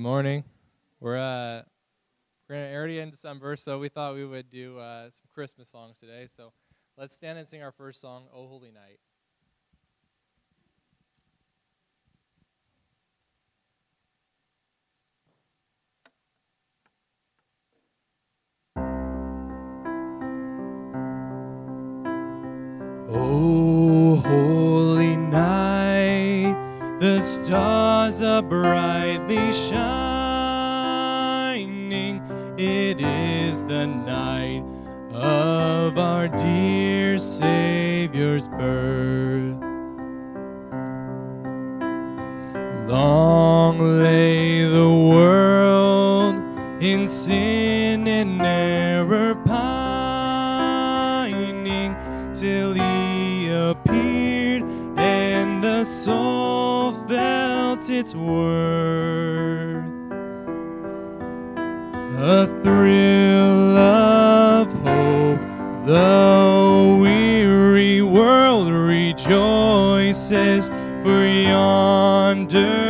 Good morning. We're uh, we're already in December, so we thought we would do uh, some Christmas songs today. So let's stand and sing our first song, "O Holy Night." O holy night, the stars are brightly shining. It is the night of our dear Savior's birth. Long lay the world in sin its worth. A thrill of hope, the weary world rejoices, for yonder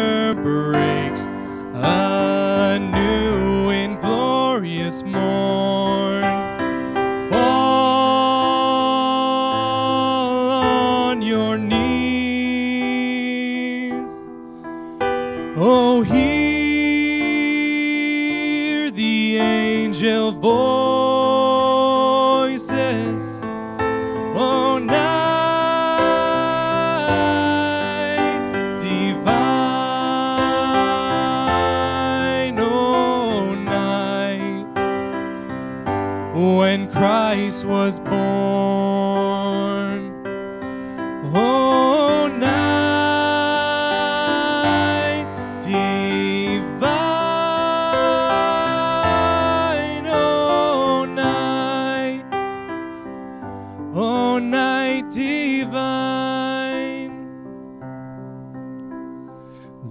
oh, night divine.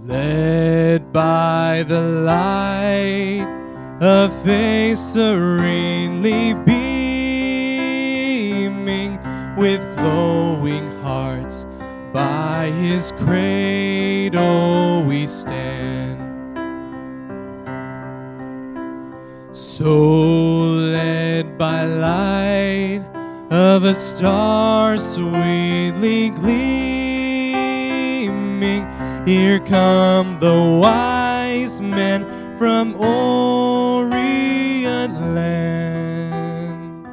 Led by the light, a face serenely beaming, with glowing hearts, by his cradle we stand. So led by light of a star sweetly gleaming, here come the wise men from Orient land.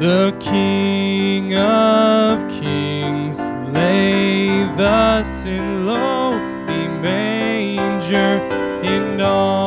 The King of Kings lay thus in lowly manger in all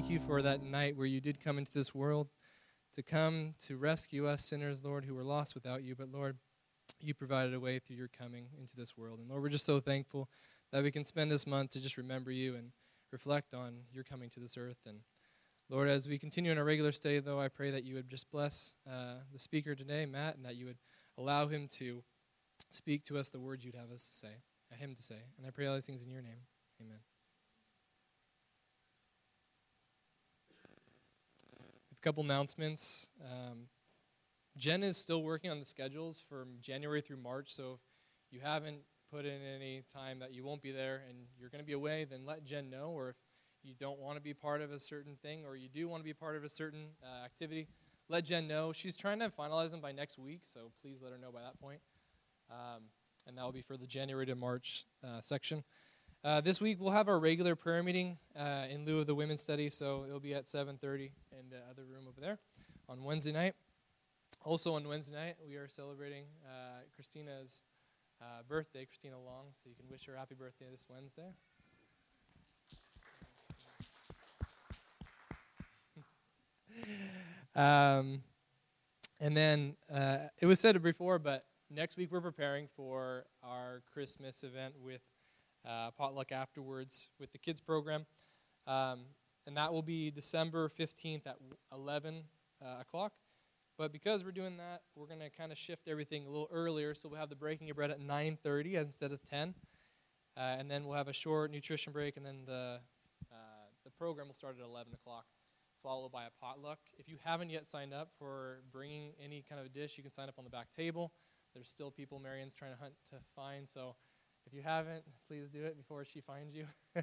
thank you for that night where you did come into this world to come to rescue us sinners, Lord, who were lost without you. But Lord, you provided a way through your coming into this world. And Lord, we're just so thankful that we can spend this month to just remember you and reflect on your coming to this earth. And Lord, as we continue in our regular study, though, I pray that you would just bless uh, the speaker today, Matt, and that you would allow him to speak to us the words you'd have us to say, uh, him to say. And I pray all these things in your name. Amen. A couple announcements. Um, Jen is still working on the schedules from January through March, so if you haven't put in any time that you won't be there and you're going to be away, then let Jen know. Or if you don't want to be part of a certain thing or you do want to be part of a certain uh, activity, let Jen know. She's trying to finalize them by next week, so please let her know by that point. Um, and that will be for the January to March uh, section. Uh, this week we'll have our regular prayer meeting uh, in lieu of the women's study, so it'll be at 7:30 in the other room over there on Wednesday night. Also on Wednesday night we are celebrating uh, Christina's uh, birthday, Christina Long, so you can wish her happy birthday this Wednesday. um, and then uh, it was said before, but next week we're preparing for our Christmas event with uh, potluck afterwards with the kids program. Um, and that will be December 15th at 11 uh, o'clock. But because we're doing that, we're going to kind of shift everything a little earlier. So we'll have the breaking of bread at 9.30 instead of 10. Uh, and then we'll have a short nutrition break, and then the, uh, the program will start at 11 o'clock, followed by a potluck. If you haven't yet signed up for bringing any kind of a dish, you can sign up on the back table. There's still people Marion's trying to hunt to find, so if you haven't, please do it before she finds you.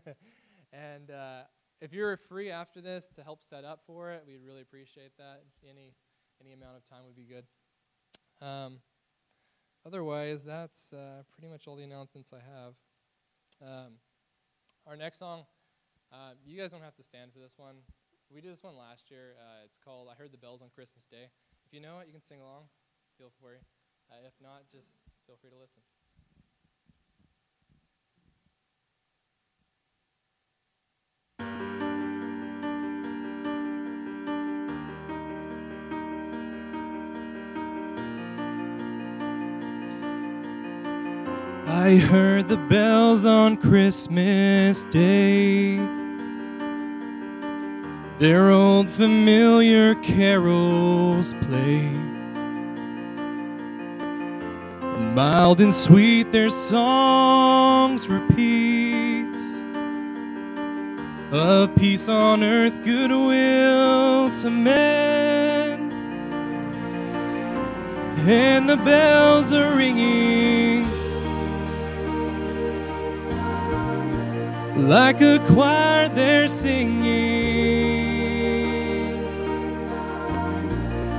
and uh, if you're free after this to help set up for it, we'd really appreciate that. Any any amount of time would be good. Um, otherwise, that's uh, pretty much all the announcements I have. Um, our next song, uh, you guys don't have to stand for this one. We did this one last year. Uh, it's called "I Heard the Bells on Christmas Day." If you know it, you can sing along. Feel free. Uh, if not, just feel free to listen. I heard the bells on Christmas Day. Their old familiar carols play. Mild and sweet their songs repeat. Of peace on earth, goodwill to men. And the bells are ringing like a choir they're singing.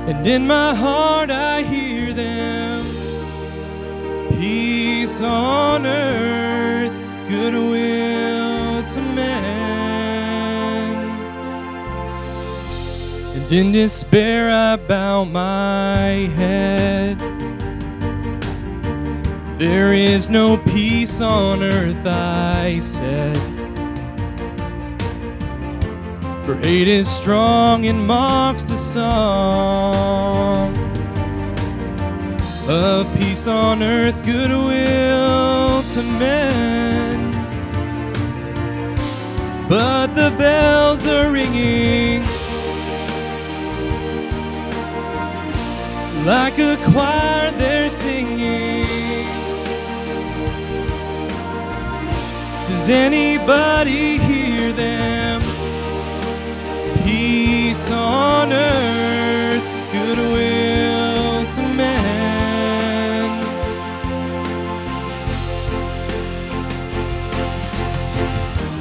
And in my heart I hear them peace on earth, goodwill to men. And in despair I bow my head. There is no peace on earth, I said. For hate is strong and mocks the song of peace on earth, goodwill to men. But the bells are ringing like a choir, they're singing. Does anybody hear them? Peace on earth, goodwill to men.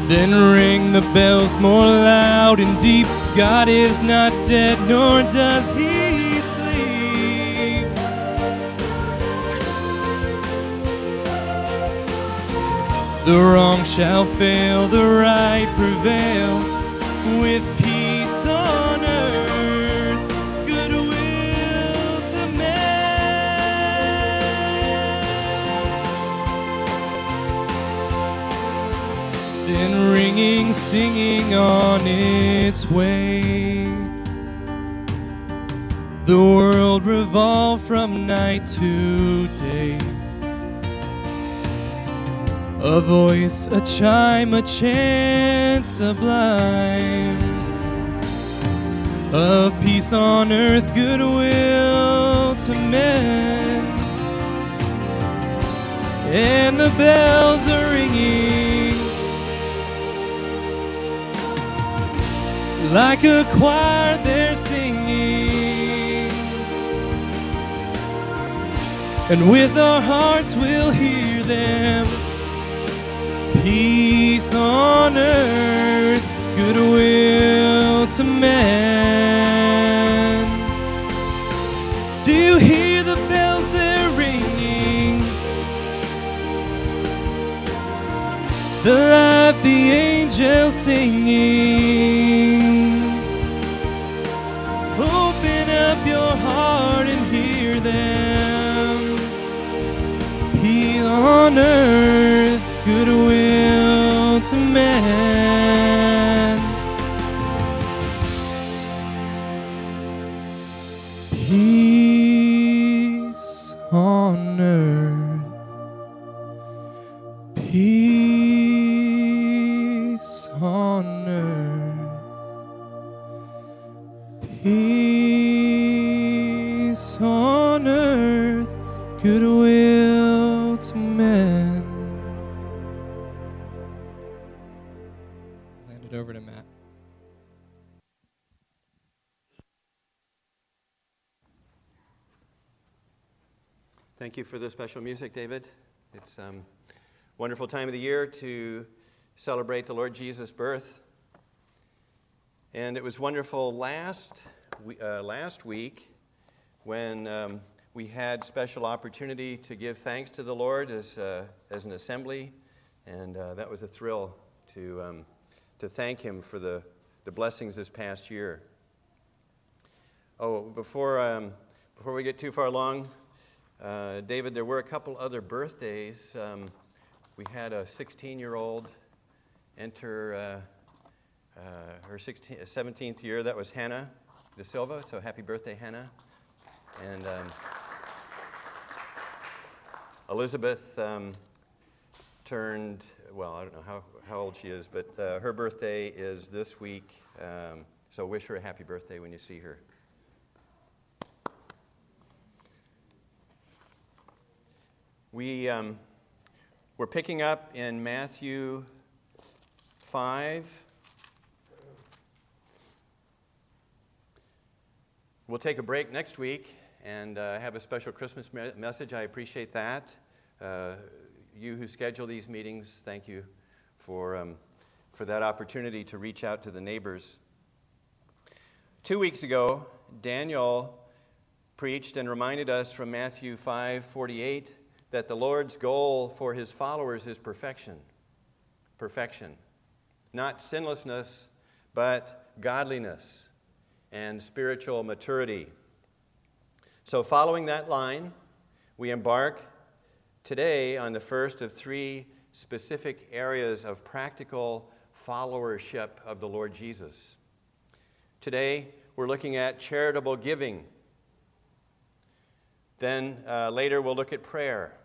Then ring the bells more loud and deep. God is not dead, nor does he The wrong shall fail, the right prevail, with peace on earth, goodwill to men. Then ringing, singing on its way. The world revolved from night to day. A voice, a chime, a chant sublime of peace on earth, goodwill to men. And the bells are ringing like a choir, they're singing. And with our hearts, we'll hear them peace on earth, goodwill to men. Do you hear the bells they're ringing? The light the angels singing. Open up your heart and hear them. Peace on earth, goodwill Thank you for the special music, David. It's a um, wonderful time of the year to celebrate the Lord Jesus' birth. And it was wonderful last, uh, last week when um, we had special opportunity to give thanks to the Lord as, uh, as an assembly. And uh, that was a thrill to, um, to thank Him for the, the blessings this past year. Oh, before, um, before we get too far along, uh, David, there were a couple other birthdays. Um, we had a 16 year old enter uh, uh, her 16, 17th year. That was Hannah De Silva. So happy birthday, Hannah. And um, Elizabeth um, turned, well, I don't know how, how old she is, but uh, her birthday is this week. Um, so wish her a happy birthday when you see her. We, um, we're picking up in Matthew 5. We'll take a break next week and uh, have a special Christmas me- message. I appreciate that. Uh, you who schedule these meetings, thank you for, um, for that opportunity to reach out to the neighbors. Two weeks ago, Daniel preached and reminded us from Matthew 5 48 that the Lord's goal for his followers is perfection. Perfection. Not sinlessness, but godliness and spiritual maturity. So, following that line, we embark today on the first of three specific areas of practical followership of the Lord Jesus. Today, we're looking at charitable giving. Then uh, later, we'll look at prayer.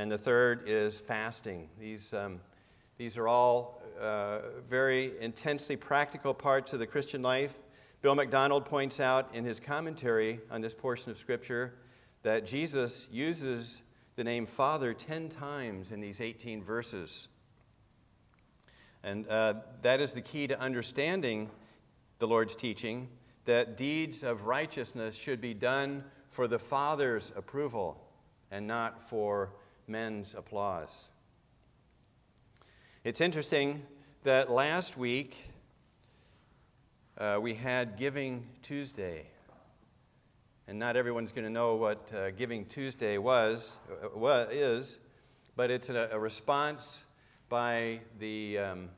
And the third is fasting. These, um, these are all uh, very intensely practical parts of the Christian life. Bill MacDonald points out in his commentary on this portion of Scripture that Jesus uses the name Father 10 times in these 18 verses. And uh, that is the key to understanding the Lord's teaching that deeds of righteousness should be done for the Father's approval and not for men's applause. It's interesting that last week uh, we had Giving Tuesday. And not everyone's going to know what uh, Giving Tuesday was, uh, is, but it's a, a response by the, um,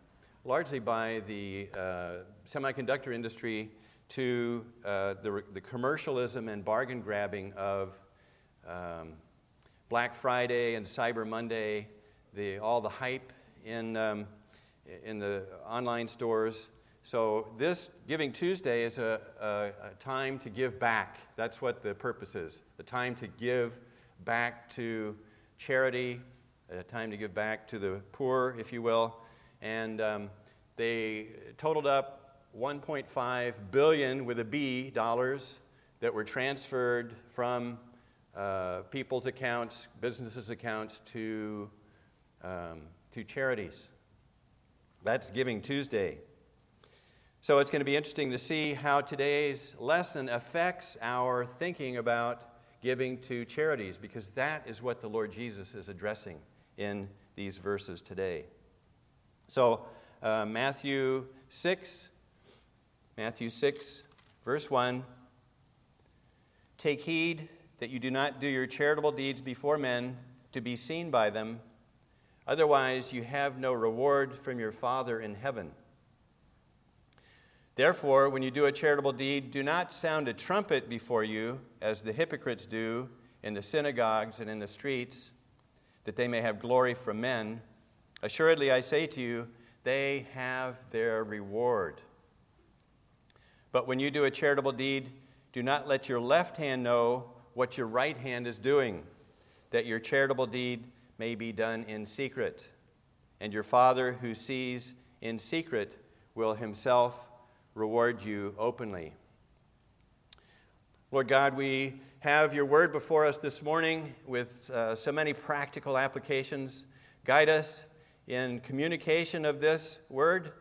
largely by the uh, semiconductor industry to uh, the, the commercialism and bargain grabbing of um, Black Friday and Cyber Monday, the, all the hype in, um, in the online stores. So, this Giving Tuesday is a, a, a, time to give back. That's what the purpose is a time to give back to charity, a time to give back to the poor, if you will. And um, they totaled up 1.5 billion with a B dollars that were transferred from uh, people's accounts, businesses' accounts to, um, to charities. That's Giving Tuesday. So it's going to be interesting to see how today's lesson affects our thinking about giving to charities, because that is what the Lord Jesus is addressing in these verses today. So, uh, Matthew 6, Matthew 6, verse 1 Take heed that you do not do your charitable deeds before men to be seen by them. Otherwise, you have no reward from your Father in heaven. Therefore, when you do a charitable deed, do not sound a trumpet before you, as the hypocrites do in the synagogues and in the streets, that they may have glory from men. Assuredly, I say to you, they have their reward. But when you do a charitable deed, do not let your left hand know what your right hand is doing, that your charitable deed may be done in secret. And your Father who sees in secret will himself reward you openly. Lord God, we have your word before us this morning with uh, so many practical applications. Guide us in communication of this word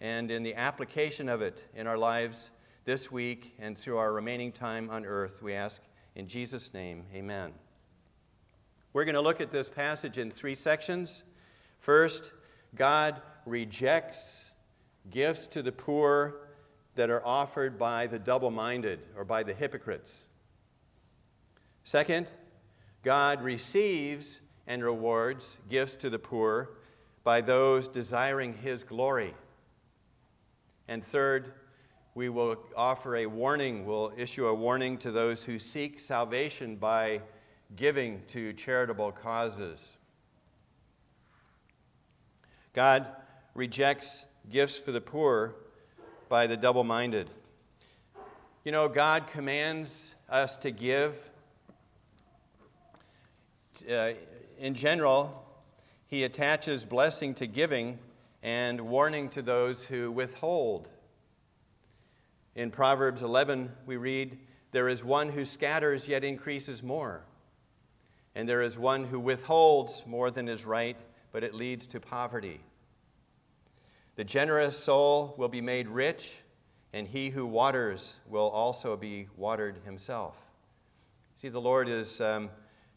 and in the application of it in our lives this week and through our remaining time on earth. We ask in Jesus' name, amen. We're going to look at this passage in three sections. First, God rejects gifts to the poor that are offered by the double minded or by the hypocrites. Second, God receives and rewards gifts to the poor by those desiring his glory. And third, we will offer a warning, we'll issue a warning to those who seek salvation by giving to charitable causes. God rejects gifts for the poor by the double minded. You know, God commands us to give. Uh, in general, He attaches blessing to giving and warning to those who withhold. In Proverbs 11, we read, There is one who scatters yet increases more, and there is one who withholds more than is right, but it leads to poverty. The generous soul will be made rich, and he who waters will also be watered himself. See, the Lord is, um,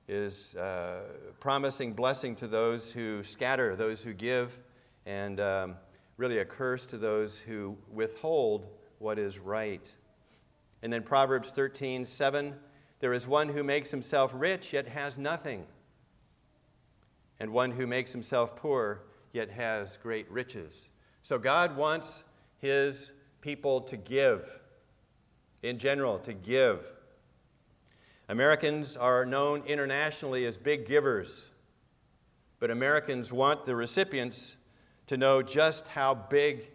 is uh, promising blessing to those who scatter, those who give, and um, really a curse to those who withhold what is right. And then Proverbs 13, 7 there is one who makes himself rich yet has nothing, and one who makes himself poor yet has great riches. So God wants his people to give, in general, to give. Americans are known internationally as big givers, but Americans want the recipients to know just how big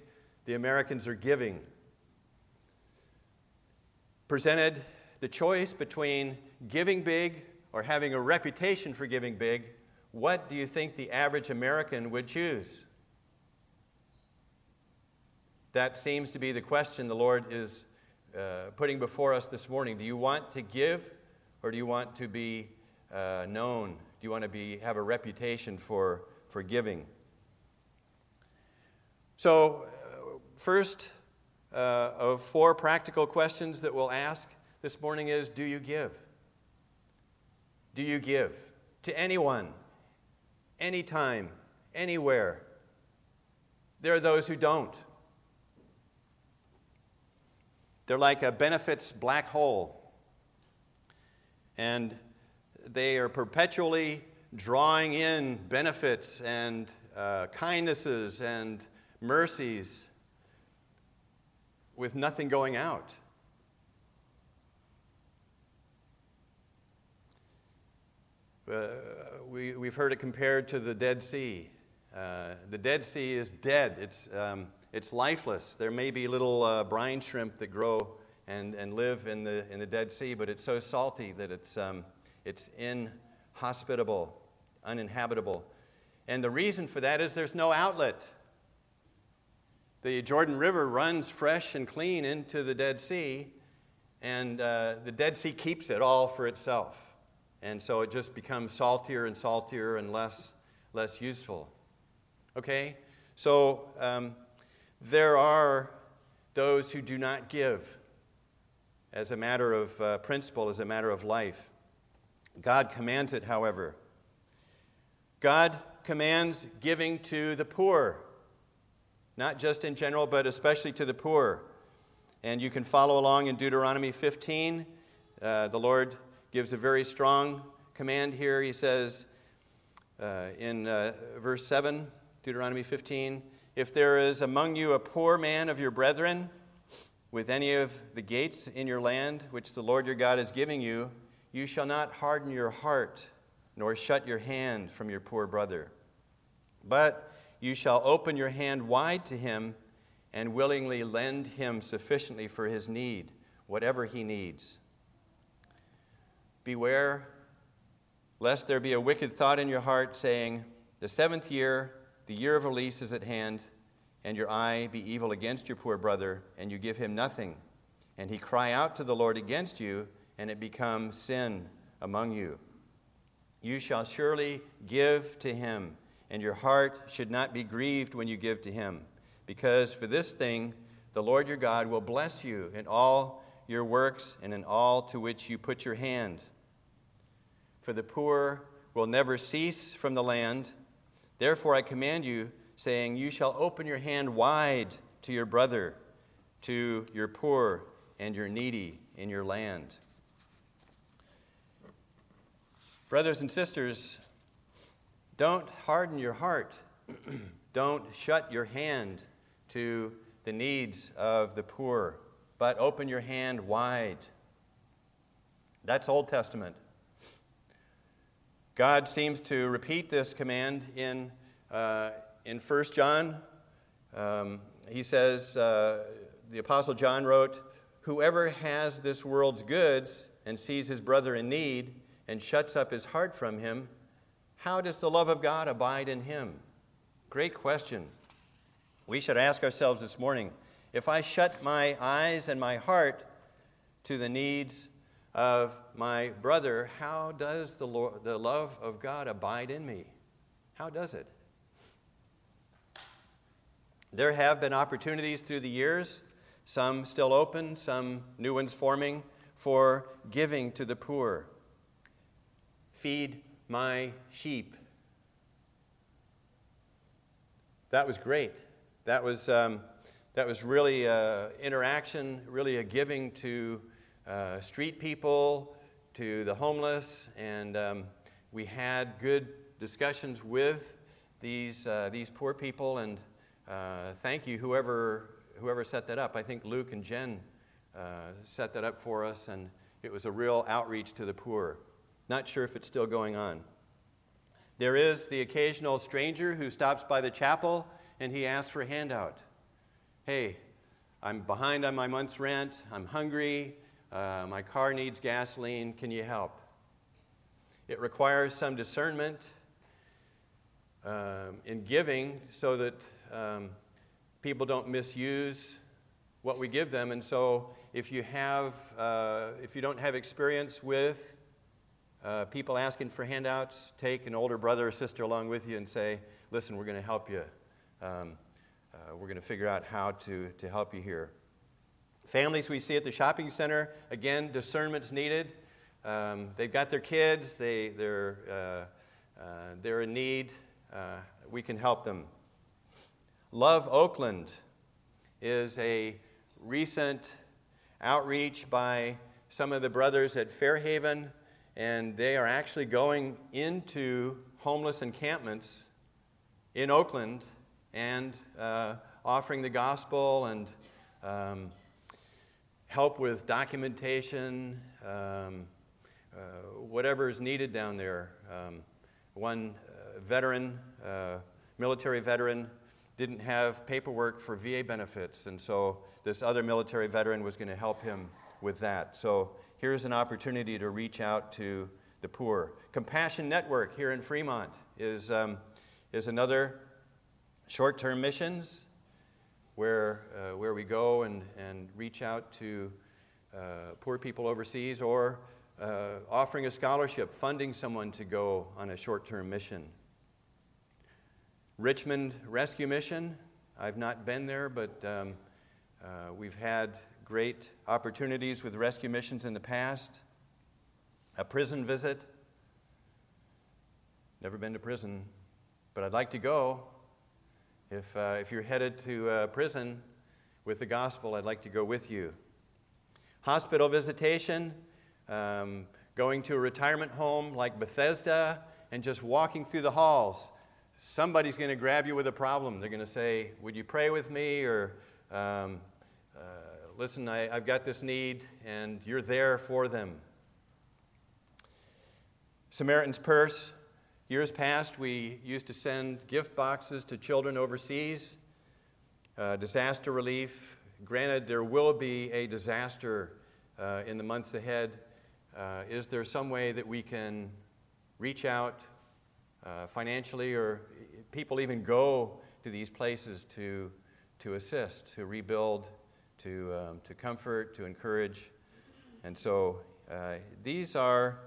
the Americans are giving presented the choice between giving big or having a reputation for giving big, what do you think the average American would choose? That seems to be the question the Lord is uh, putting before us this morning. Do you want to give or do you want to be uh, known? Do you want to be, have a reputation for, for giving? So, uh, first, uh, of four practical questions that we'll ask this morning is Do you give? Do you give to anyone, anytime, anywhere? There are those who don't. They're like a benefits black hole. And they are perpetually drawing in benefits and uh, kindnesses and mercies with nothing going out. Uh, we, we've heard it compared to the Dead Sea. Uh, the Dead Sea is dead, it's, um, it's lifeless. There may be little uh, brine shrimp that grow and, and live in the, in the Dead Sea, but it's so salty that it's, um, it's inhospitable, uninhabitable. And the reason for that is there's no outlet. The Jordan River runs fresh and clean into the Dead Sea, and uh, the Dead Sea keeps it all for itself. And so it just becomes saltier and saltier and less, less useful. Okay? So um, there are those who do not give as a matter of uh, principle, as a matter of life. God commands it, however. God commands giving to the poor not just in general, but especially to the poor. And you can follow along in Deuteronomy 15. Uh, the Lord gives a very strong command here. He says, uh, in uh, verse 7, Deuteronomy 15. If there is among you a poor man of your brethren with any of the gates in your land, which the Lord your God is giving you, you shall not harden your heart, nor shut your hand from your poor brother. But you shall open your hand wide to him and willingly lend him sufficiently for his need, whatever he needs. Beware lest there be a wicked thought in your heart, saying, The seventh year, the year of release is at hand, and your eye be evil against your poor brother, and you give him nothing. And he cry out to the Lord against you, and it become sin among you. You shall surely give to him, and your heart should not be grieved when you give to him, because for this thing the Lord your God will bless you in all your works and in all to which you put your hand for the poor will never cease from the land. Therefore, I command you, saying, You shall open your hand wide to your brother, to your poor and your needy in your land. Brothers and sisters, don't harden your heart. don't shut your hand to the needs of the poor, but open your hand wide. That's Old Testament. God seems to repeat this command in, uh, in 1 John. Um, he says, uh, the Apostle John wrote, Whoever has this world's goods and sees his brother in need and shuts up his heart from him, how does the love of God abide in him? Great question. We should ask ourselves this morning if I shut my eyes and my heart to the needs of my brother, how does the, the love of God abide in me? How does it? There have been opportunities through the years, some still open, some new ones forming, for giving to the poor. Feed my sheep. That was great. That was, um, that was really uh, interaction, really a giving to uh, street people to the homeless, and um, we had good discussions with these, uh, these poor people. And uh, thank you, whoever, whoever set that up. I think Luke and Jen uh, set that up for us, and it was a real outreach to the poor. Not sure if it's still going on. There is the occasional stranger who stops by the chapel and he asks for a handout. Hey, I'm behind on my month's rent. I'm hungry. Uh, my car needs gasoline. Can you help? It requires some discernment um, in giving so that um, people don't misuse what we give them. And so, if you have, uh, if you don't have experience with uh, people asking for handouts, take an older brother or sister along with you and say, "Listen, we're going to help you. Um, uh, we're going to figure out how to to help you here." Families we see at the shopping center, again, discernment's needed. Um, they've got their kids, they, they're, uh, uh, they're in need. Uh, we can help them. Love Oakland is a recent outreach by some of the brothers at Fairhaven, and they are actually going into homeless encampments in Oakland and uh, offering the gospel and um, help with documentation, um, uh, whatever is needed down there. Um, one uh, veteran, uh, military veteran, didn't have paperwork for VA benefits, and so this other military veteran was going to help him with that. So here's an opportunity to reach out to the poor. Compassion Network here in Fremont is, um, is another short term missions where, uh, where we go and, and reach out to uh, poor people overseas or uh, offering a scholarship, funding someone to go on a short term mission. Richmond Rescue Mission, I've not been there, but um, uh, we've had great opportunities with rescue missions in the past. A prison visit. Never been to prison, but I'd like to go. If, uh, if you're headed to uh, prison with the gospel, I'd like to go with you. Hospital visitation, um, going to a retirement home like Bethesda and just walking through the halls, somebody's going to grab you with a problem. They're going to say, Would you pray with me? Or, um, uh, Listen, I, I've got this need, and you're there for them. Samaritan's Purse. Years past, we used to send gift boxes to children overseas, uh, disaster relief. Granted, there will be a disaster uh, in the months ahead. Uh, is there some way that we can reach out uh, financially, or people even go to these places to, to assist, to rebuild, to, um, to comfort, to encourage? And so uh, these are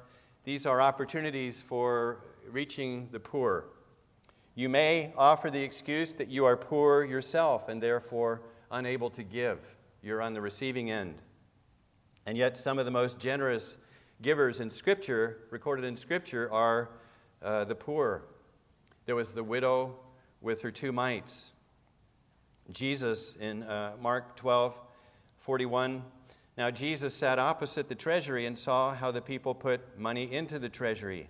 these are opportunities for reaching the poor. You may offer the excuse that you are poor yourself and therefore unable to give. You're on the receiving end. And yet, some of the most generous givers in Scripture, recorded in Scripture, are uh, the poor. There was the widow with her two mites. Jesus in uh, Mark 12 41 now, Jesus sat opposite the treasury and saw how the people put money into the treasury.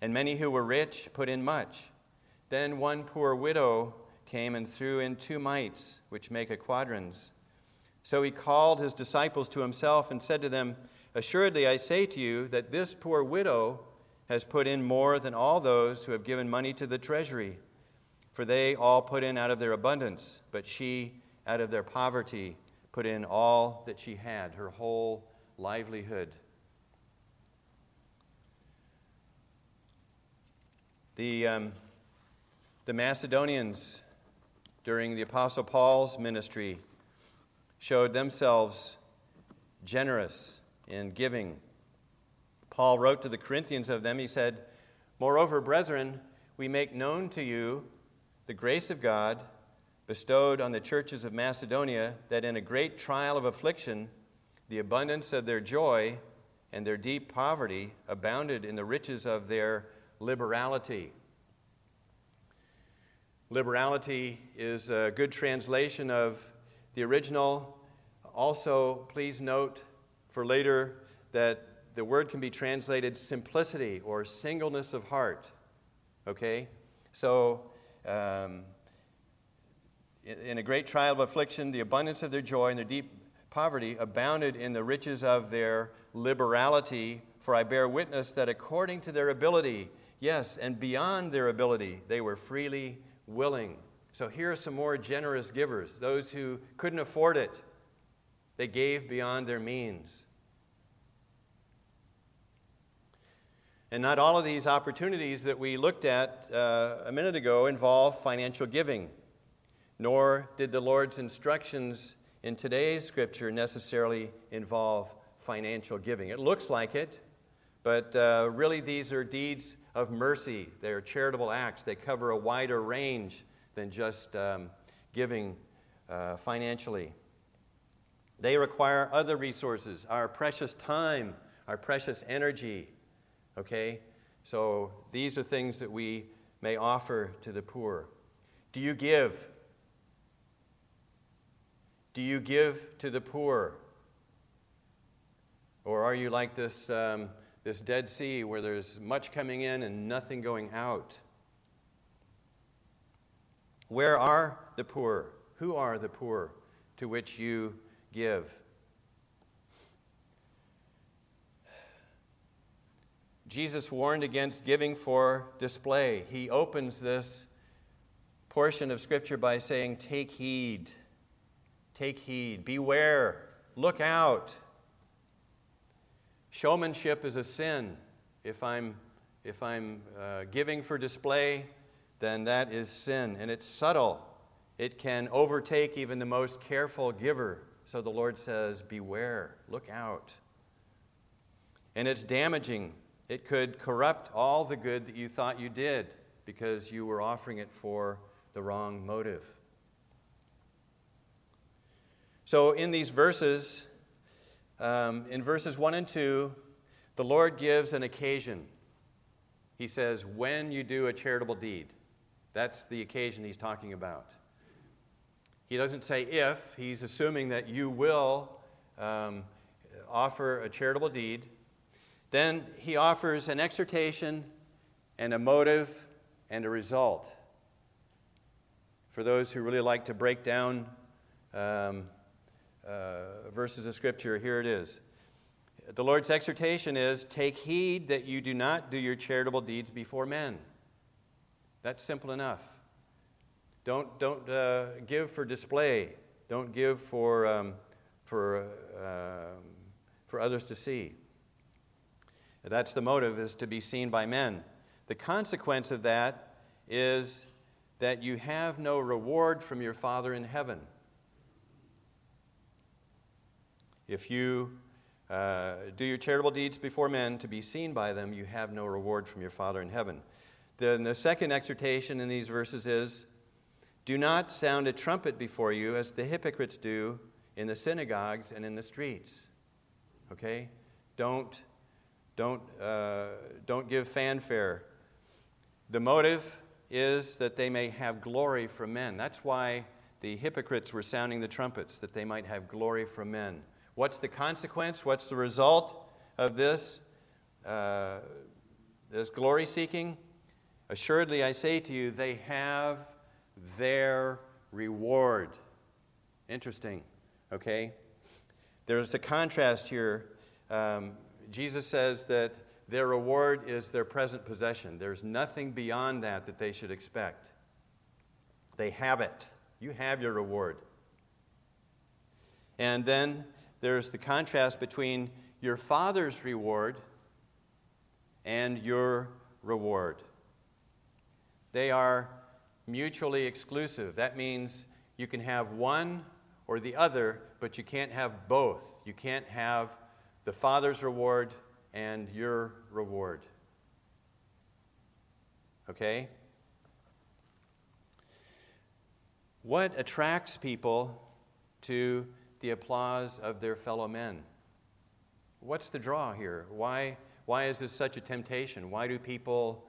And many who were rich put in much. Then one poor widow came and threw in two mites, which make a quadrans. So he called his disciples to himself and said to them, Assuredly, I say to you that this poor widow has put in more than all those who have given money to the treasury. For they all put in out of their abundance, but she out of their poverty put in all that she had, her whole livelihood. The, um, the Macedonians during the Apostle Paul's ministry showed themselves generous in giving. Paul wrote to the Corinthians of them, he said, Moreover, brethren, we make known to you the grace of God bestowed on the churches of Macedonia that in a great trial of affliction, the abundance of their joy and their deep poverty abounded in the riches of their liberality. Liberality is a good translation of the original. Also, please note for later that the word can be translated simplicity or singleness of heart. Okay? So, um, in a great trial of affliction, the abundance of their joy and their deep poverty abounded in the riches of their liberality. For I bear witness that according to their ability, yes, and beyond their ability, they were freely willing. So here are some more generous givers, those who couldn't afford it. They gave beyond their means. And not all of these opportunities that we looked at uh, a minute ago involve financial giving nor did the Lord's instructions in today's scripture necessarily involve financial giving. It looks like it, but uh, really these are deeds of mercy. They are charitable acts. They cover a wider range than just um, giving uh, financially. They require other resources, our precious time, our precious energy. Okay? So these are things that we may offer to the poor. Do you give? Do you give to the poor? Or are you like this, um, this Dead Sea where there's much coming in and nothing going out? Where are the poor? Who are the poor to which you give? Jesus warned against giving for display. He opens this portion of Scripture by saying, Take heed. Take heed, beware, look out. Showmanship is a sin. If I'm, if I'm uh, giving for display, then that is sin. And it's subtle, it can overtake even the most careful giver. So the Lord says, Beware, look out. And it's damaging. It could corrupt all the good that you thought you did because you were offering it for the wrong motive. So, in these verses, um, in verses 1 and 2, the Lord gives an occasion. He says, when you do a charitable deed. That's the occasion he's talking about. He doesn't say if, he's assuming that you will um, offer a charitable deed. Then he offers an exhortation and a motive and a result. For those who really like to break down um, uh, verses of Scripture, here it is. The Lord's exhortation is Take heed that you do not do your charitable deeds before men. That's simple enough. Don't, don't uh, give for display, don't give for, um, for, uh, for others to see. That's the motive, is to be seen by men. The consequence of that is that you have no reward from your Father in heaven. If you uh, do your charitable deeds before men to be seen by them, you have no reward from your Father in heaven. Then the second exhortation in these verses is do not sound a trumpet before you as the hypocrites do in the synagogues and in the streets. Okay? Don't, don't, uh, don't give fanfare. The motive is that they may have glory from men. That's why the hypocrites were sounding the trumpets, that they might have glory from men. What's the consequence? What's the result of this? Uh, this glory seeking? Assuredly, I say to you, they have their reward. Interesting, okay? There's a contrast here. Um, Jesus says that their reward is their present possession. There's nothing beyond that that they should expect. They have it. You have your reward. And then there's the contrast between your father's reward and your reward. They are mutually exclusive. That means you can have one or the other, but you can't have both. You can't have the father's reward and your reward. Okay? What attracts people to the applause of their fellow men? What's the draw here? Why, why is this such a temptation? Why do people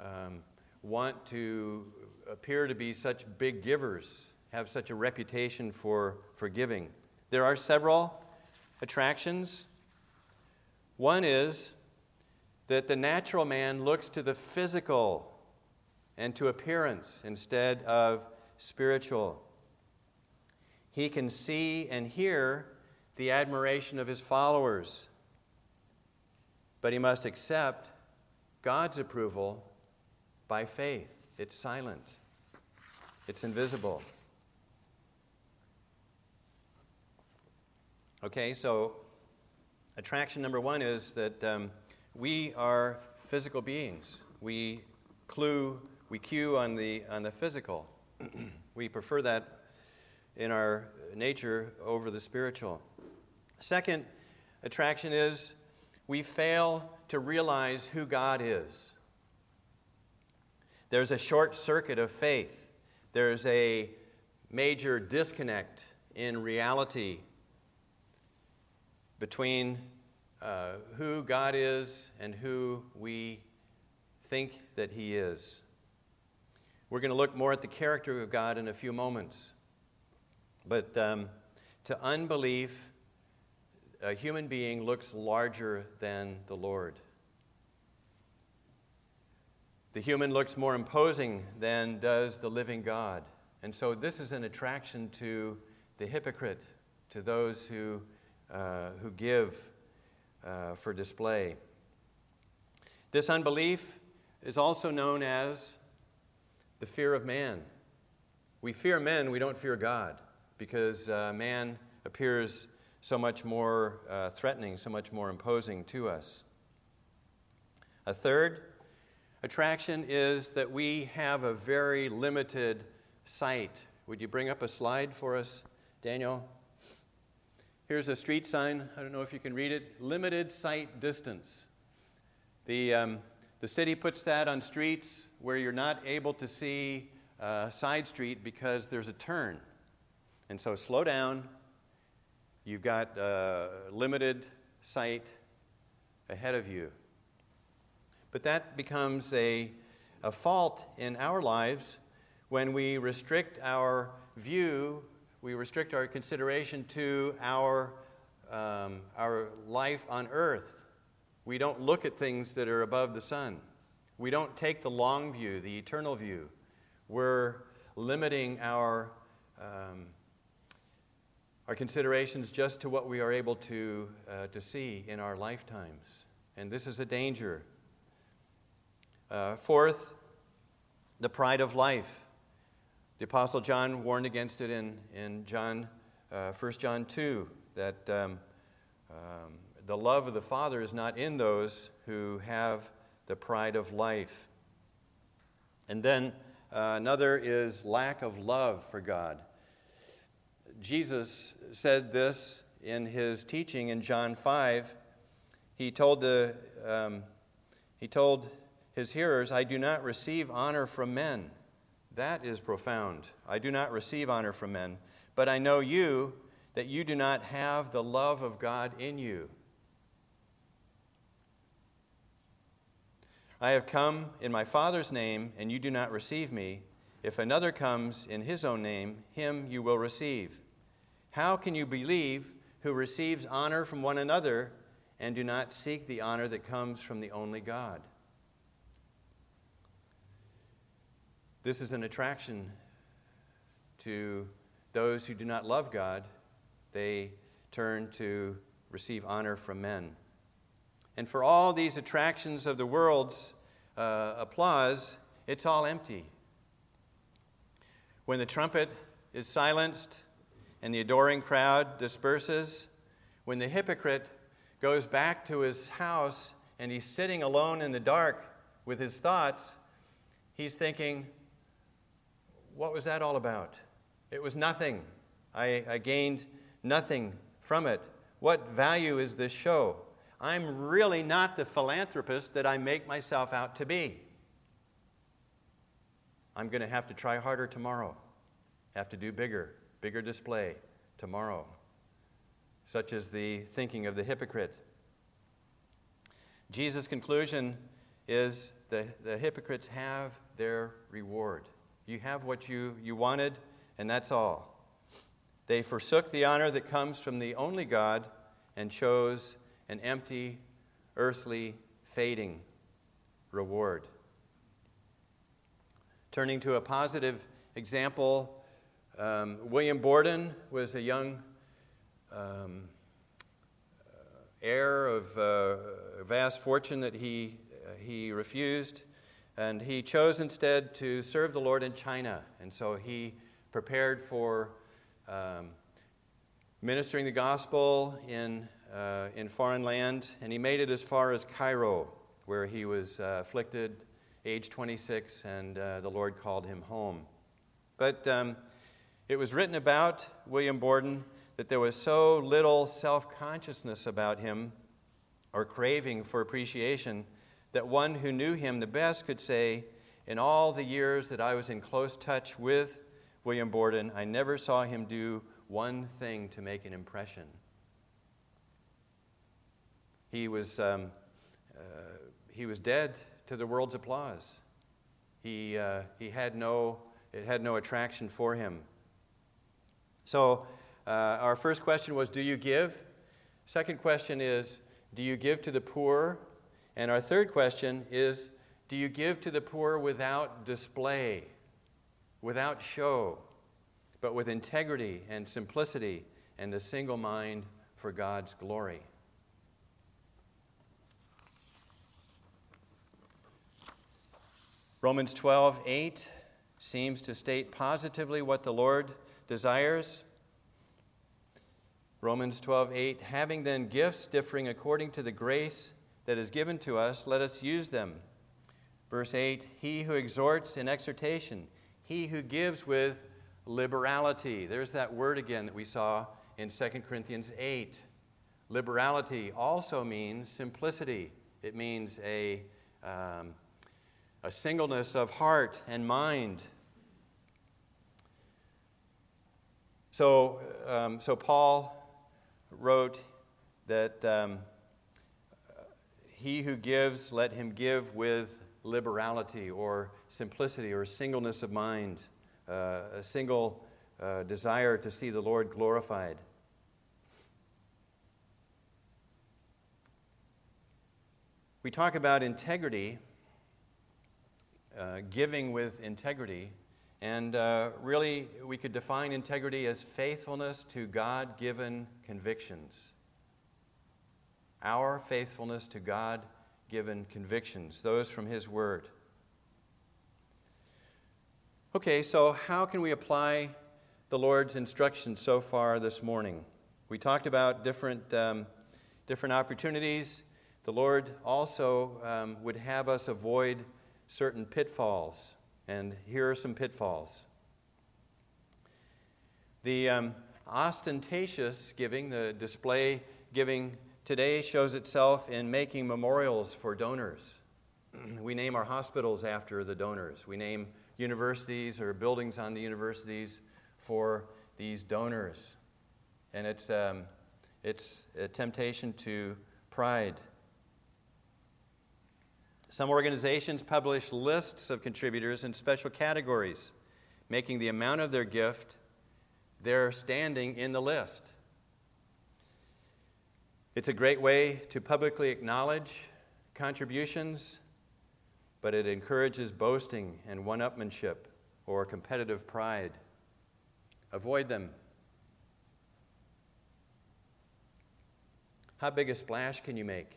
um, want to appear to be such big givers, have such a reputation for, for giving? There are several attractions. One is that the natural man looks to the physical and to appearance instead of spiritual. He can see and hear the admiration of his followers, but he must accept God's approval by faith. It's silent, it's invisible. Okay, so attraction number one is that um, we are physical beings. We clue, we cue on the, on the physical. we prefer that in our nature over the spiritual. Second attraction is we fail to realize who God is. There's a short circuit of faith, there's a major disconnect in reality between uh, who God is and who we think that He is. We're going to look more at the character of God in a few moments. But um, to unbelief, a human being looks larger than the Lord. The human looks more imposing than does the living God. And so this is an attraction to the hypocrite, to those who uh, who give uh, for display. This unbelief is also known as the fear of man. We fear men, we don't fear God, because uh, man appears so much more uh, threatening, so much more imposing to us. A third attraction is that we have a very limited sight. Would you bring up a slide for us, Daniel? Here's a street sign. I don't know if you can read it. Limited sight distance. The, um, the city puts that on streets where you're not able to see a uh, side street because there's a turn. And so slow down. You've got uh, limited sight ahead of you. But that becomes a, a fault in our lives when we restrict our view we restrict our consideration to our, um, our life on earth. We don't look at things that are above the sun. We don't take the long view, the eternal view. We're limiting our, um, our considerations just to what we are able to, uh, to see in our lifetimes. And this is a danger. Uh, fourth, the pride of life. The Apostle John warned against it in, in John, uh, 1 John 2, that um, um, the love of the Father is not in those who have the pride of life. And then uh, another is lack of love for God. Jesus said this in his teaching in John 5. He told, the, um, he told his hearers, I do not receive honor from men that is profound. I do not receive honor from men, but I know you, that you do not have the love of God in you. I have come in my Father's name, and you do not receive me. If another comes in his own name, him you will receive. How can you believe who receives honor from one another and do not seek the honor that comes from the only God? This is an attraction to those who do not love God. They turn to receive honor from men. And for all these attractions of the world's uh, applause, it's all empty. When the trumpet is silenced and the adoring crowd disperses, when the hypocrite goes back to his house and he's sitting alone in the dark with his thoughts, he's thinking, what was that all about? It was nothing. I, I gained nothing from it. What value is this show? I'm really not the philanthropist that I make myself out to be. I'm going to have to try harder tomorrow, have to do bigger, bigger display tomorrow, such as the thinking of the hypocrite. Jesus' conclusion is the, the hypocrites have their reward. You have what you, you wanted, and that's all. They forsook the honor that comes from the only God and chose an empty, earthly, fading reward. Turning to a positive example, um, William Borden was a young um, heir of uh, vast fortune that he, uh, he refused and he chose instead to serve the Lord in China. And so he prepared for um, ministering the gospel in, uh, in foreign land, and he made it as far as Cairo, where he was uh, afflicted, age 26, and uh, the Lord called him home. But um, it was written about William Borden that there was so little self consciousness about him or craving for appreciation that one who knew him the best could say, In all the years that I was in close touch with William Borden, I never saw him do one thing to make an impression. He was, um, uh, he was dead to the world's applause. He, uh, he had no, it had no attraction for him. So, uh, our first question was Do you give? Second question is Do you give to the poor and our third question is Do you give to the poor without display, without show, but with integrity and simplicity and a single mind for God's glory? Romans 12, 8 seems to state positively what the Lord desires. Romans 12, 8, having then gifts differing according to the grace that is given to us, let us use them. Verse 8 He who exhorts in exhortation, he who gives with liberality. There's that word again that we saw in 2 Corinthians 8. Liberality also means simplicity, it means a, um, a singleness of heart and mind. So, um, so Paul wrote that. Um, he who gives, let him give with liberality or simplicity or singleness of mind, uh, a single uh, desire to see the Lord glorified. We talk about integrity. uh, giving with integrity. And uh, really, we could define integrity as faithfulness to God given convictions. Our faithfulness to God given convictions, those from His Word. Okay, so how can we apply the Lord's instructions so far this morning? We talked about different, um, different opportunities. The Lord also um, would have us avoid certain pitfalls. And here are some pitfalls. The um, ostentatious giving, the display giving today, shows itself in making memorials for donors. we name our hospitals after the donors. We name universities or buildings on the universities for these donors. And it's, um, it's a temptation to pride. Some organizations publish lists of contributors in special categories, making the amount of their gift their standing in the list. It's a great way to publicly acknowledge contributions, but it encourages boasting and one upmanship or competitive pride. Avoid them. How big a splash can you make?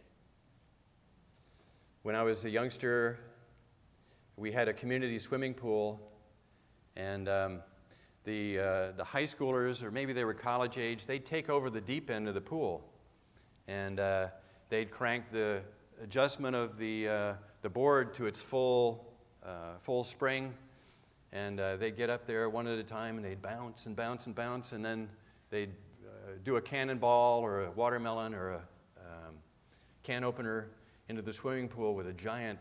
When I was a youngster, we had a community swimming pool, and um, the, uh, the high schoolers, or maybe they were college age, they'd take over the deep end of the pool. And uh, they'd crank the adjustment of the, uh, the board to its full, uh, full spring. And uh, they'd get up there one at a time and they'd bounce and bounce and bounce. And then they'd uh, do a cannonball or a watermelon or a um, can opener into the swimming pool with a giant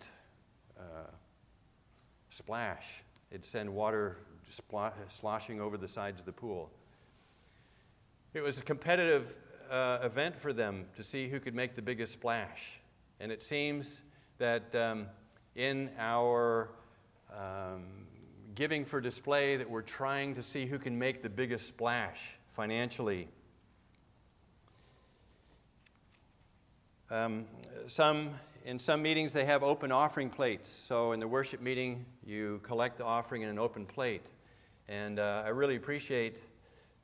splash. It'd send water sloshing over the sides of the pool. It was a competitive uh, event for them to see who could make the biggest splash. And it seems that um, in our um, giving for display that we're trying to see who can make the biggest splash financially. Um, some, in some meetings, they have open offering plates. So in the worship meeting, you collect the offering in an open plate. And uh, I really appreciate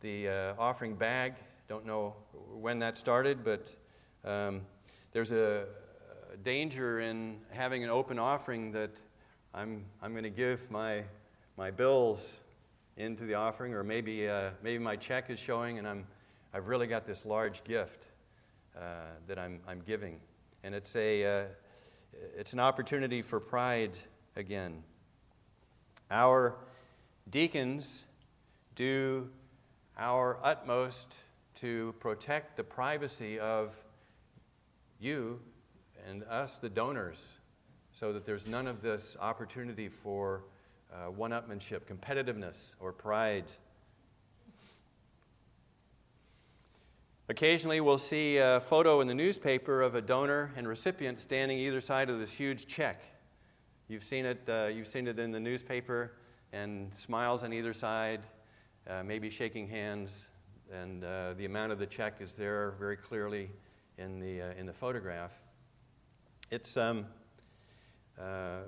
the uh, offering bag. Don't know when that started, but um, there's a, danger in having an open offering that I'm, I'm going to give my, my bills into the offering, or maybe, uh, maybe my check is showing and I'm, I've really got this large gift. Uh, that I'm, I'm giving. And it's, a, uh, it's an opportunity for pride again. Our deacons do our utmost to protect the privacy of you and us, the donors, so that there's none of this opportunity for uh, one upmanship, competitiveness, or pride. Occasionally, we'll see a photo in the newspaper of a donor and recipient standing either side of this huge check. You've seen it, uh, you've seen it in the newspaper, and smiles on either side, uh, maybe shaking hands, and uh, the amount of the check is there very clearly in the, uh, in the photograph. It's, um, uh,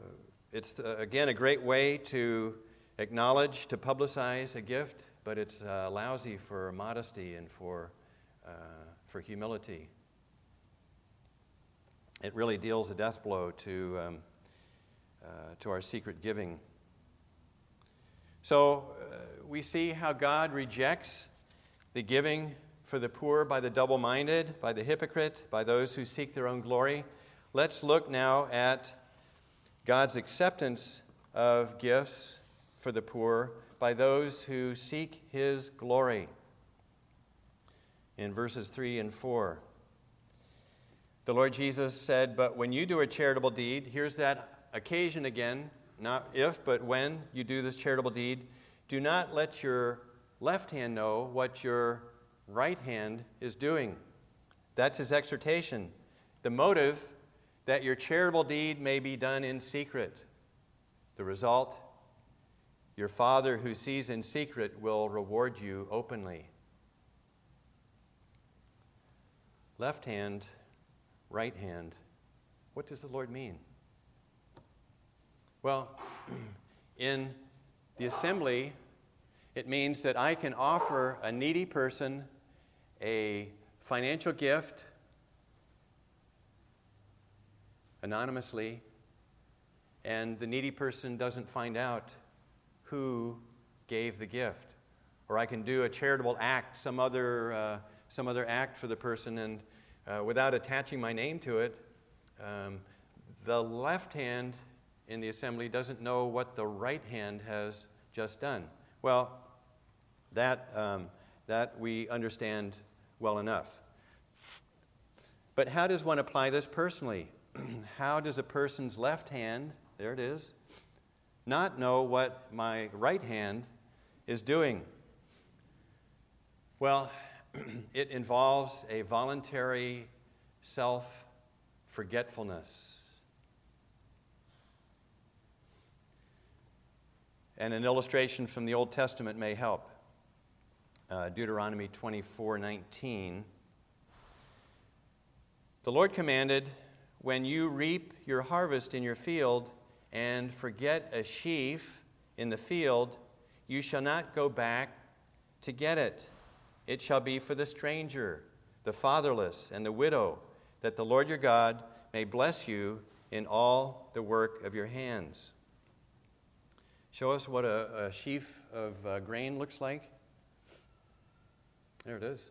it's uh, again, a great way to acknowledge, to publicize a gift, but it's lousy for modesty and for uh, for humility. It really deals a death blow to, um, uh, to our secret giving. So uh, we see how God rejects the giving for the poor by the double minded, by the hypocrite, by those who seek their own glory. Let's look now at God's acceptance of gifts for the poor by those who seek his glory in verses 3 and 4. The Lord Jesus said, But when you do a charitable deed, here's that occasion again, not if, but when you do this charitable deed, do not let your left hand know what your right hand is doing. That's his exhortation. The motive that your charitable deed may be done in secret. The result, your Father who sees in secret will reward you openly. Left hand, right hand. What does the Lord mean? Well, in the assembly, it means that I can offer a needy person a financial gift anonymously, and the needy person doesn't find out who gave the gift. Or I can do a charitable act, some other, uh, some other act for the person, and uh, without attaching my name to it, um, the left hand in the assembly doesn't know what the right hand has just done. Well, that, um, that we understand well enough. But how does one apply this personally? how does a person's left hand, there it is, not know what my right hand is doing? Well, it involves a voluntary self forgetfulness. And an illustration from the Old Testament may help. Uh, Deuteronomy 24 19. The Lord commanded, When you reap your harvest in your field and forget a sheaf in the field, you shall not go back to get it. It shall be for the stranger, the fatherless, and the widow, that the Lord your God may bless you in all the work of your hands. Show us what a, a sheaf of uh, grain looks like. There it is.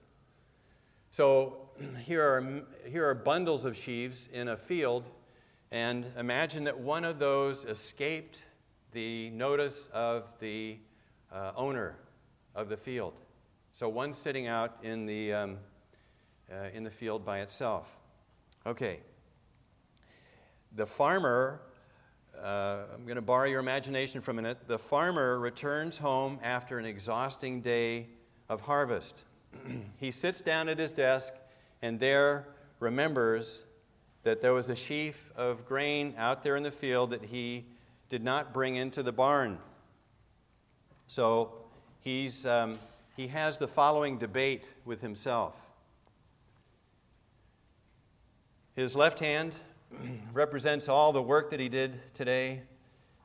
So here are, here are bundles of sheaves in a field, and imagine that one of those escaped the notice of the uh, owner of the field. So one sitting out in the, um, uh, in the field by itself. Okay. The farmer uh, I'm going to borrow your imagination for a minute. The farmer returns home after an exhausting day of harvest. he sits down at his desk and there remembers that there was a sheaf of grain out there in the field that he did not bring into the barn. So he's, um, he has the following debate with himself. His left hand represents all the work that he did today,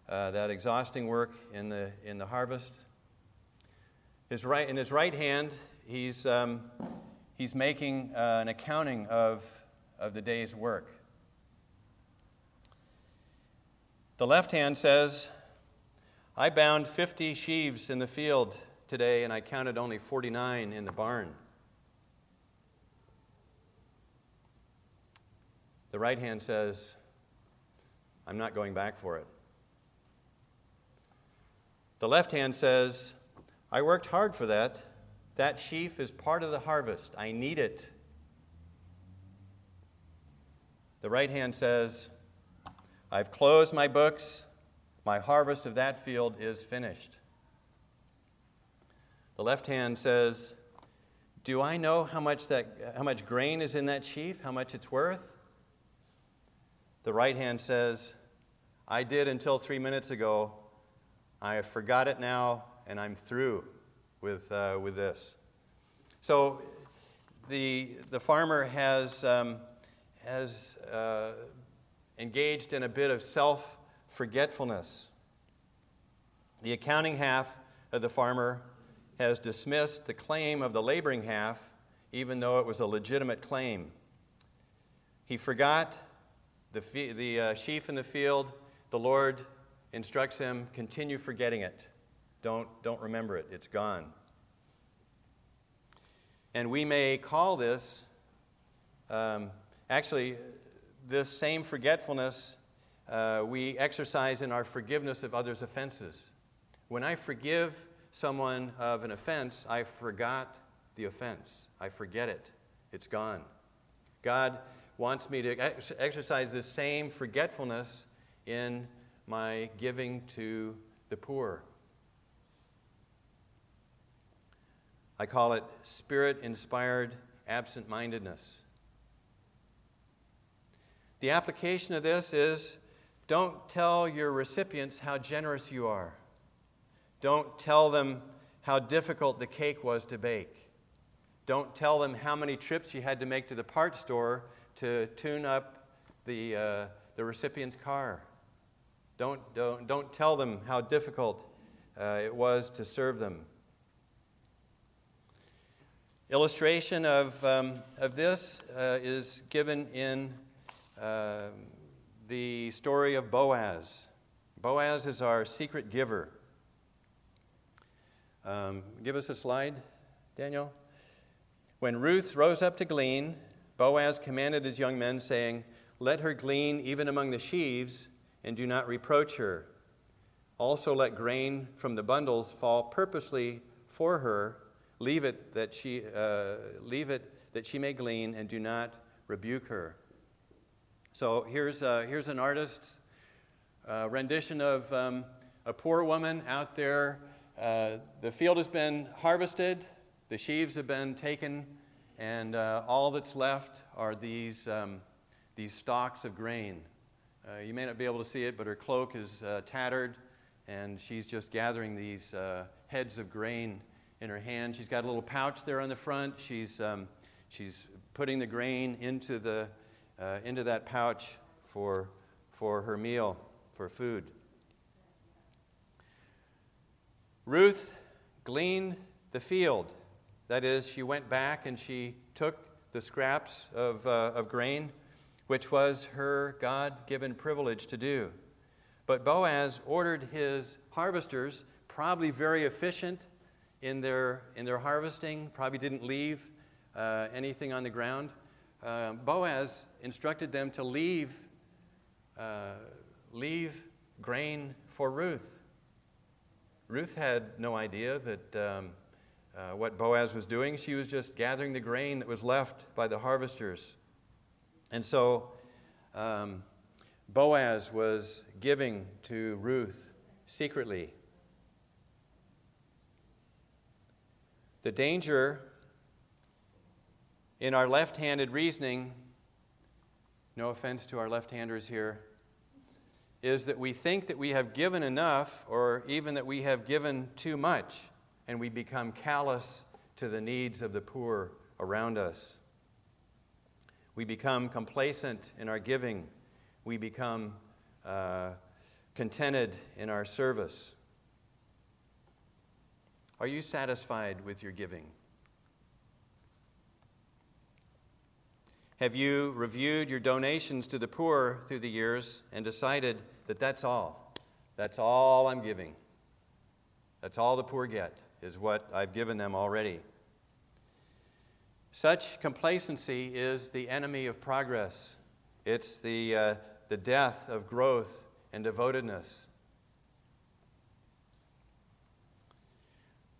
uh, that exhausting work in the, in the harvest. His right, in his right hand, he's, um, he's making uh, an accounting of, of the day's work. The left hand says, I bound 50 sheaves in the field today, and I counted only 49 in the barn. The right hand says, I'm not going back for it. The left hand says, I worked hard for that. That sheaf is part of the harvest. I need it. The right hand says, I've closed my books. My harvest of that field is finished. The left hand says, Do I know how much, that, how much grain is in that sheaf, how much it's worth? The right hand says, I did until three minutes ago. I have forgot it now, and I'm through with, uh, with this. So the, the farmer has, um, has uh, engaged in a bit of self forgetfulness. The accounting half of the farmer has dismissed the claim of the laboring half, even though it was a legitimate claim. He forgot the, the uh, sheaf in the field, the Lord instructs him, continue forgetting it. Don't, don't remember it, it's gone. And we may call this, um, actually, this same forgetfulness uh, we exercise in our forgiveness of others' offenses. When I forgive someone of an offense, I forgot the offense. I forget it. It's gone. God wants me to ex- exercise this same forgetfulness in my giving to the poor. I call it spirit inspired absent mindedness. The application of this is don't tell your recipients how generous you are. Don't tell them how difficult the cake was to bake. Don't tell them how many trips you had to make to the part store to tune up the, uh, the recipient's car. Don't, don't, don't tell them how difficult uh, it was to serve them. Illustration of, um, of this uh, is given in uh, the story of Boaz. Boaz is our secret giver. Um, give us a slide, Daniel. When Ruth rose up to glean, Boaz commanded his young men, saying, Let her glean even among the sheaves, and do not reproach her. Also, let grain from the bundles fall purposely for her. Leave it that she, uh, leave it that she may glean, and do not rebuke her. So here's, uh, here's an artist's uh, rendition of um, a poor woman out there. Uh, the field has been harvested, the sheaves have been taken, and uh, all that's left are these, um, these stalks of grain. Uh, you may not be able to see it, but her cloak is tattered, and she's just gathering these heads of grain in her hand. She's got a little pouch there on the front. She's, um, she's putting the grain into, the, uh, into that pouch for, for her meal, for food. Ruth gleaned the field. That is, she went back and she took the scraps of, uh, of grain which was her God given privilege to do. But Boaz ordered his harvesters, probably very efficient in their, in their harvesting, probably didn't leave uh, anything on the ground. Uh, Boaz instructed them to leave, uh, leave grain for Ruth. Ruth had no idea that um, uh, what Boaz was doing. She was just gathering the grain that was left by the harvesters. And so um, Boaz was giving to Ruth secretly. The danger in our left handed reasoning, no offense to our left handers here, is that we think that we have given enough or even that we have given too much and we become callous to the needs of the poor around us. We become complacent in our giving. We become uh, contented in our service. Are you satisfied with your giving? Have you reviewed your donations to the poor through the years and decided that that's all? That's all I'm giving. That's all the poor get, is what I've given them already. Such complacency is the enemy of progress. It's the, uh, the death of growth and devotedness.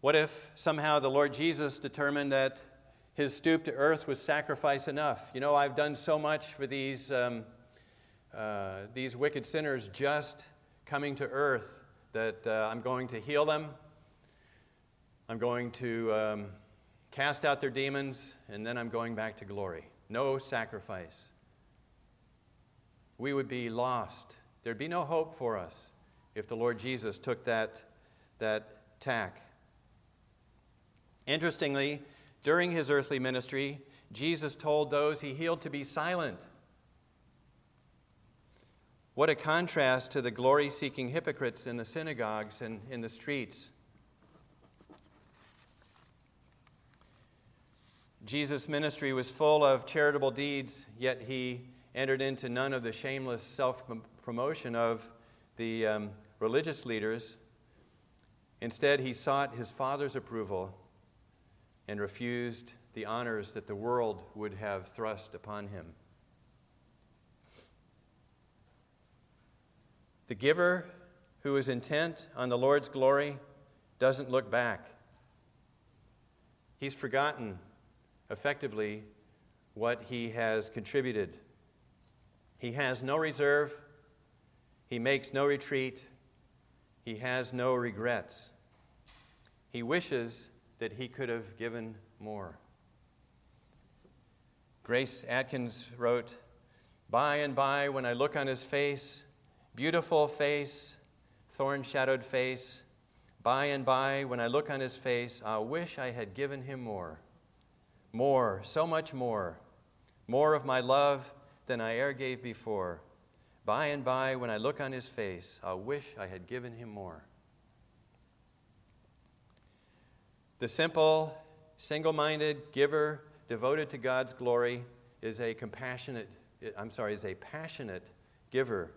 What if somehow the Lord Jesus determined that his stoop to earth was sacrifice enough? You know, I've done so much for these, um, uh, these wicked sinners just coming to earth that uh, I'm going to heal them. I'm going to um, cast out their demons, and then I'm going back to glory. No sacrifice. We would be lost. There'd be no hope for us if the Lord Jesus took that, that tack. Interestingly, during his earthly ministry, Jesus told those he healed to be silent. What a contrast to the glory seeking hypocrites in the synagogues and in the streets. Jesus' ministry was full of charitable deeds, yet he entered into none of the shameless self promotion of the um, religious leaders. Instead, he sought his Father's approval and refused the honors that the world would have thrust upon him. The giver who is intent on the Lord's glory doesn't look back. He's forgotten effectively what he has contributed. He has no reserve, he makes no retreat, he has no regrets. He wishes that he could have given more. Grace Adkins wrote, By and by, when I look on his face, beautiful face, thorn shadowed face, by and by, when I look on his face, I'll wish I had given him more more, so much more, more of my love than I e'er gave before, By and by, when I look on his face, I'll wish I had given him more. The simple, single minded giver devoted to God's glory is a compassionate, I'm sorry, is a passionate giver.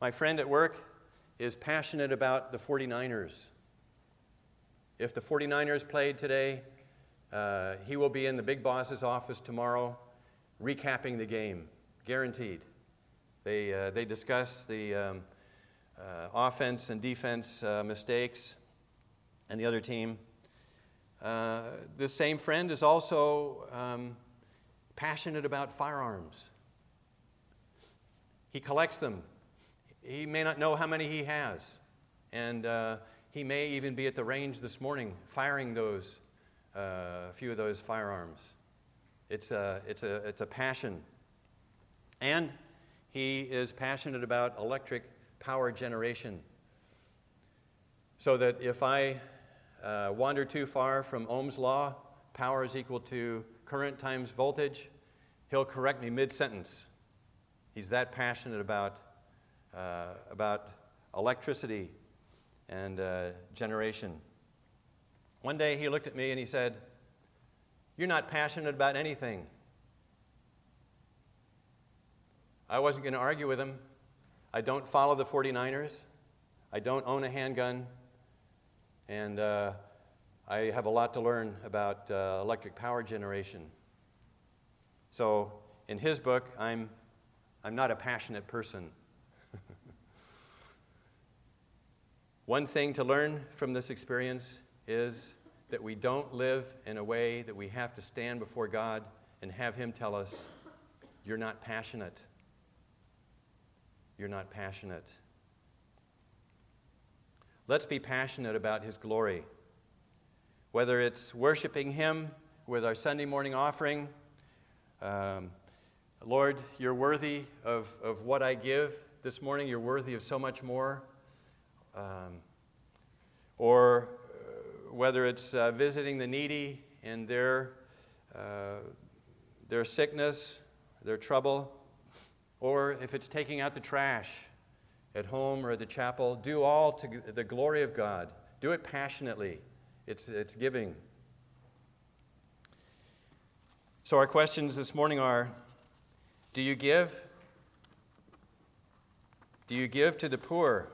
My friend at work is passionate about the 49ers. If the 49ers played today, uh, he will be in the big boss's office tomorrow recapping the game, guaranteed. They, uh, they discuss the um, uh, offense and defense uh, mistakes and the other team. Uh, this same friend is also um, passionate about firearms. He collects them. He may not know how many he has. And uh, he may even be at the range this morning firing those, uh, a few of those firearms. It's a, it's, a, it's a passion. And he is passionate about electric power generation. So that if I uh, wander too far from Ohm's law, power is equal to current times voltage, he'll correct me mid sentence. He's that passionate about, uh, about electricity and uh, generation. One day he looked at me and he said, You're not passionate about anything. I wasn't going to argue with him. I don't follow the 49ers. I don't own a handgun. And uh, I have a lot to learn about uh, electric power generation. So, in his book, I'm, I'm not a passionate person. One thing to learn from this experience is that we don't live in a way that we have to stand before God and have Him tell us, You're not passionate you're not passionate. Let's be passionate about His glory. Whether it's worshiping Him with our Sunday morning offering, um, Lord, you're worthy of, of what I give this morning, you're worthy of so much more. Um, or uh, whether it's uh, visiting the needy in their, uh, their sickness, their trouble, or if it's taking out the trash at home or at the chapel, do all to the glory of God. Do it passionately. It's, it's giving. So, our questions this morning are Do you give? Do you give to the poor?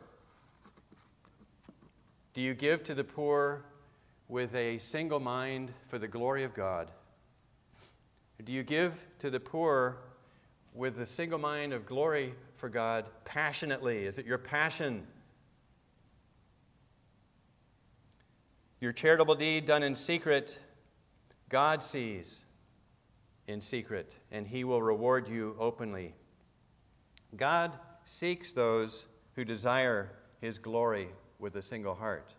Do you give to the poor with a single mind for the glory of God? Do you give to the poor with a single mind of glory for God passionately? Is it your passion? Your charitable deed done in secret, God sees in secret, and He will reward you openly. God seeks those who desire His glory with a single heart.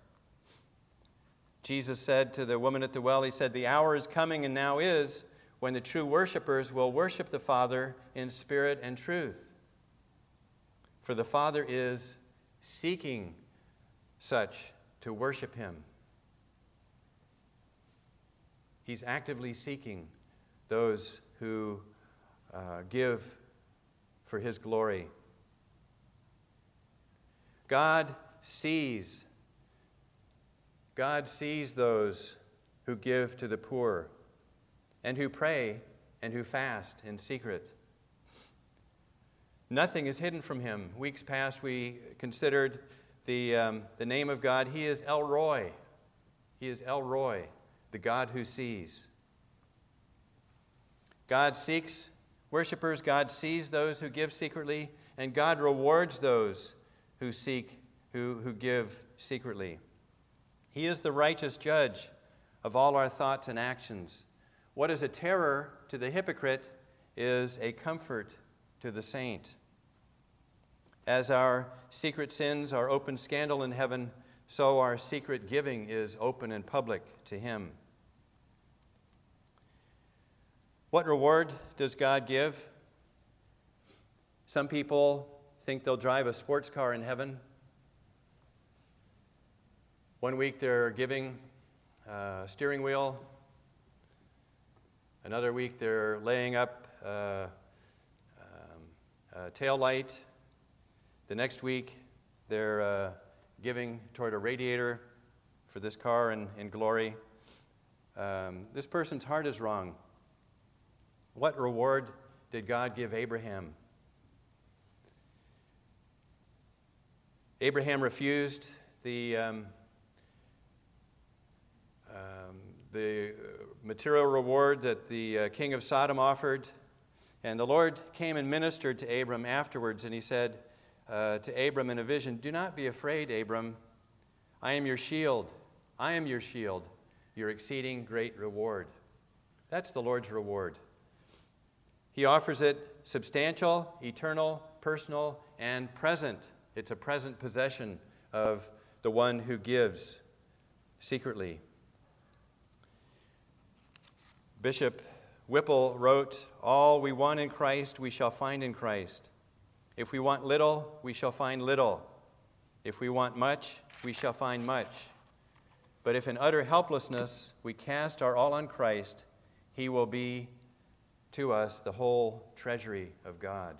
Jesus said to the woman at the well, He said, The hour is coming and now is when the true worshipers will worship the Father in spirit and truth. For the Father is seeking such to worship Him. He's actively seeking those who uh, give for His glory. God sees. God sees those who give to the poor and who pray and who fast in secret. Nothing is hidden from him. Weeks past, we considered the, um, the name of God. He is El Roi. He is El Roi, the God who sees. God seeks worshipers, God sees those who give secretly, and God rewards those who seek, who, who give secretly. He is the righteous judge of all our thoughts and actions. What is a terror to the hypocrite is a comfort to the saint. As our secret sins are open scandal in heaven, so our secret giving is open and public to Him. What reward does God give? Some people think they'll drive a sports car in heaven. One week they're giving a steering wheel Another week, they're laying up uh, uh, tail light. The next week, they're uh, giving toward a radiator for this car in, in glory. Um, this person's heart is wrong. What reward did God give Abraham? Abraham refused the, um, um, the material reward that the uh, king of Sodom offered. And the Lord came and ministered to Abram afterwards, and he said uh, to Abram in a vision, Do not be afraid, Abram. I am your shield. I am your shield, your exceeding great reward. That's the Lord's reward. He offers it substantial, eternal, personal, and present. It's a present possession of the one who gives secretly. Bishop Whipple wrote, All we want in Christ, we shall find in Christ. If we want little, we shall find little. If we want much, we shall find much. But if in utter helplessness we cast our all on Christ, he will be to us the whole treasury of God.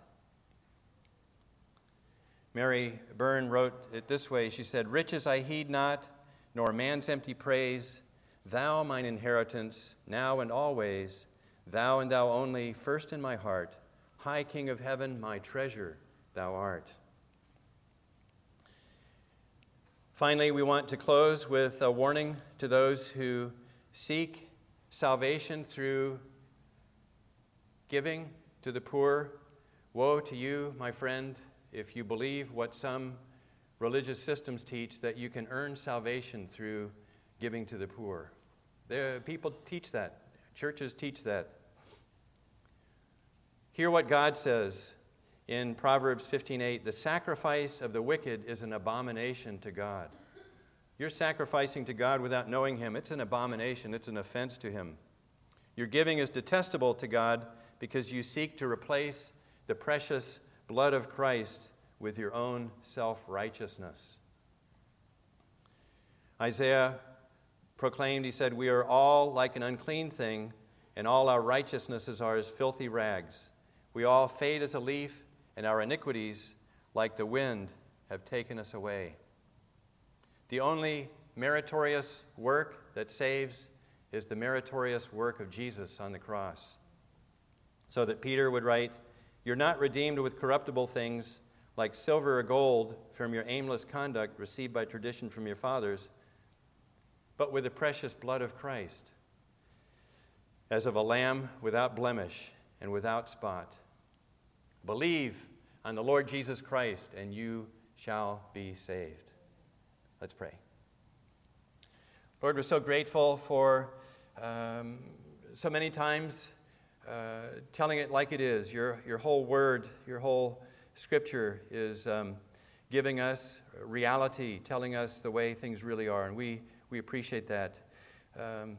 Mary Byrne wrote it this way She said, Riches I heed not, nor man's empty praise. Thou, mine inheritance, now and always, thou and thou only, first in my heart, high King of heaven, my treasure thou art. Finally, we want to close with a warning to those who seek salvation through giving to the poor. Woe to you, my friend, if you believe what some religious systems teach that you can earn salvation through giving to the poor. There, people teach that, churches teach that. Hear what God says in Proverbs 15:8, "The sacrifice of the wicked is an abomination to God." You're sacrificing to God without knowing him. It's an abomination, it's an offense to him. Your giving is detestable to God because you seek to replace the precious blood of Christ with your own self righteousness. Isaiah proclaimed, he said, We are all like an unclean thing, and all our righteousnesses are as filthy rags. We all fade as a leaf, and our iniquities, like the wind, have taken us away. The only meritorious work that saves is the meritorious work of Jesus on the cross. So that Peter would write, you're not redeemed with corruptible things like silver or gold from your aimless conduct received by tradition from your fathers, but with the precious blood of Christ, as of a lamb without blemish and without spot. Believe on the Lord Jesus Christ, and you shall be saved. Let's pray. Lord, we're so grateful for um, so many times uh, telling it like it is. Your, your whole word, your whole scripture is um, giving us reality, telling us the way things really are, and we, we appreciate that. Um,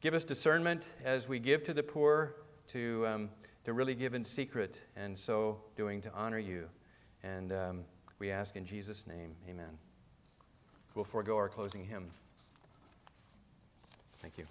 give us discernment as we give to the poor to, um, to really give in secret, and so doing to honor you. And um, we ask in Jesus' name, amen. We'll forego our closing hymn. Thank you.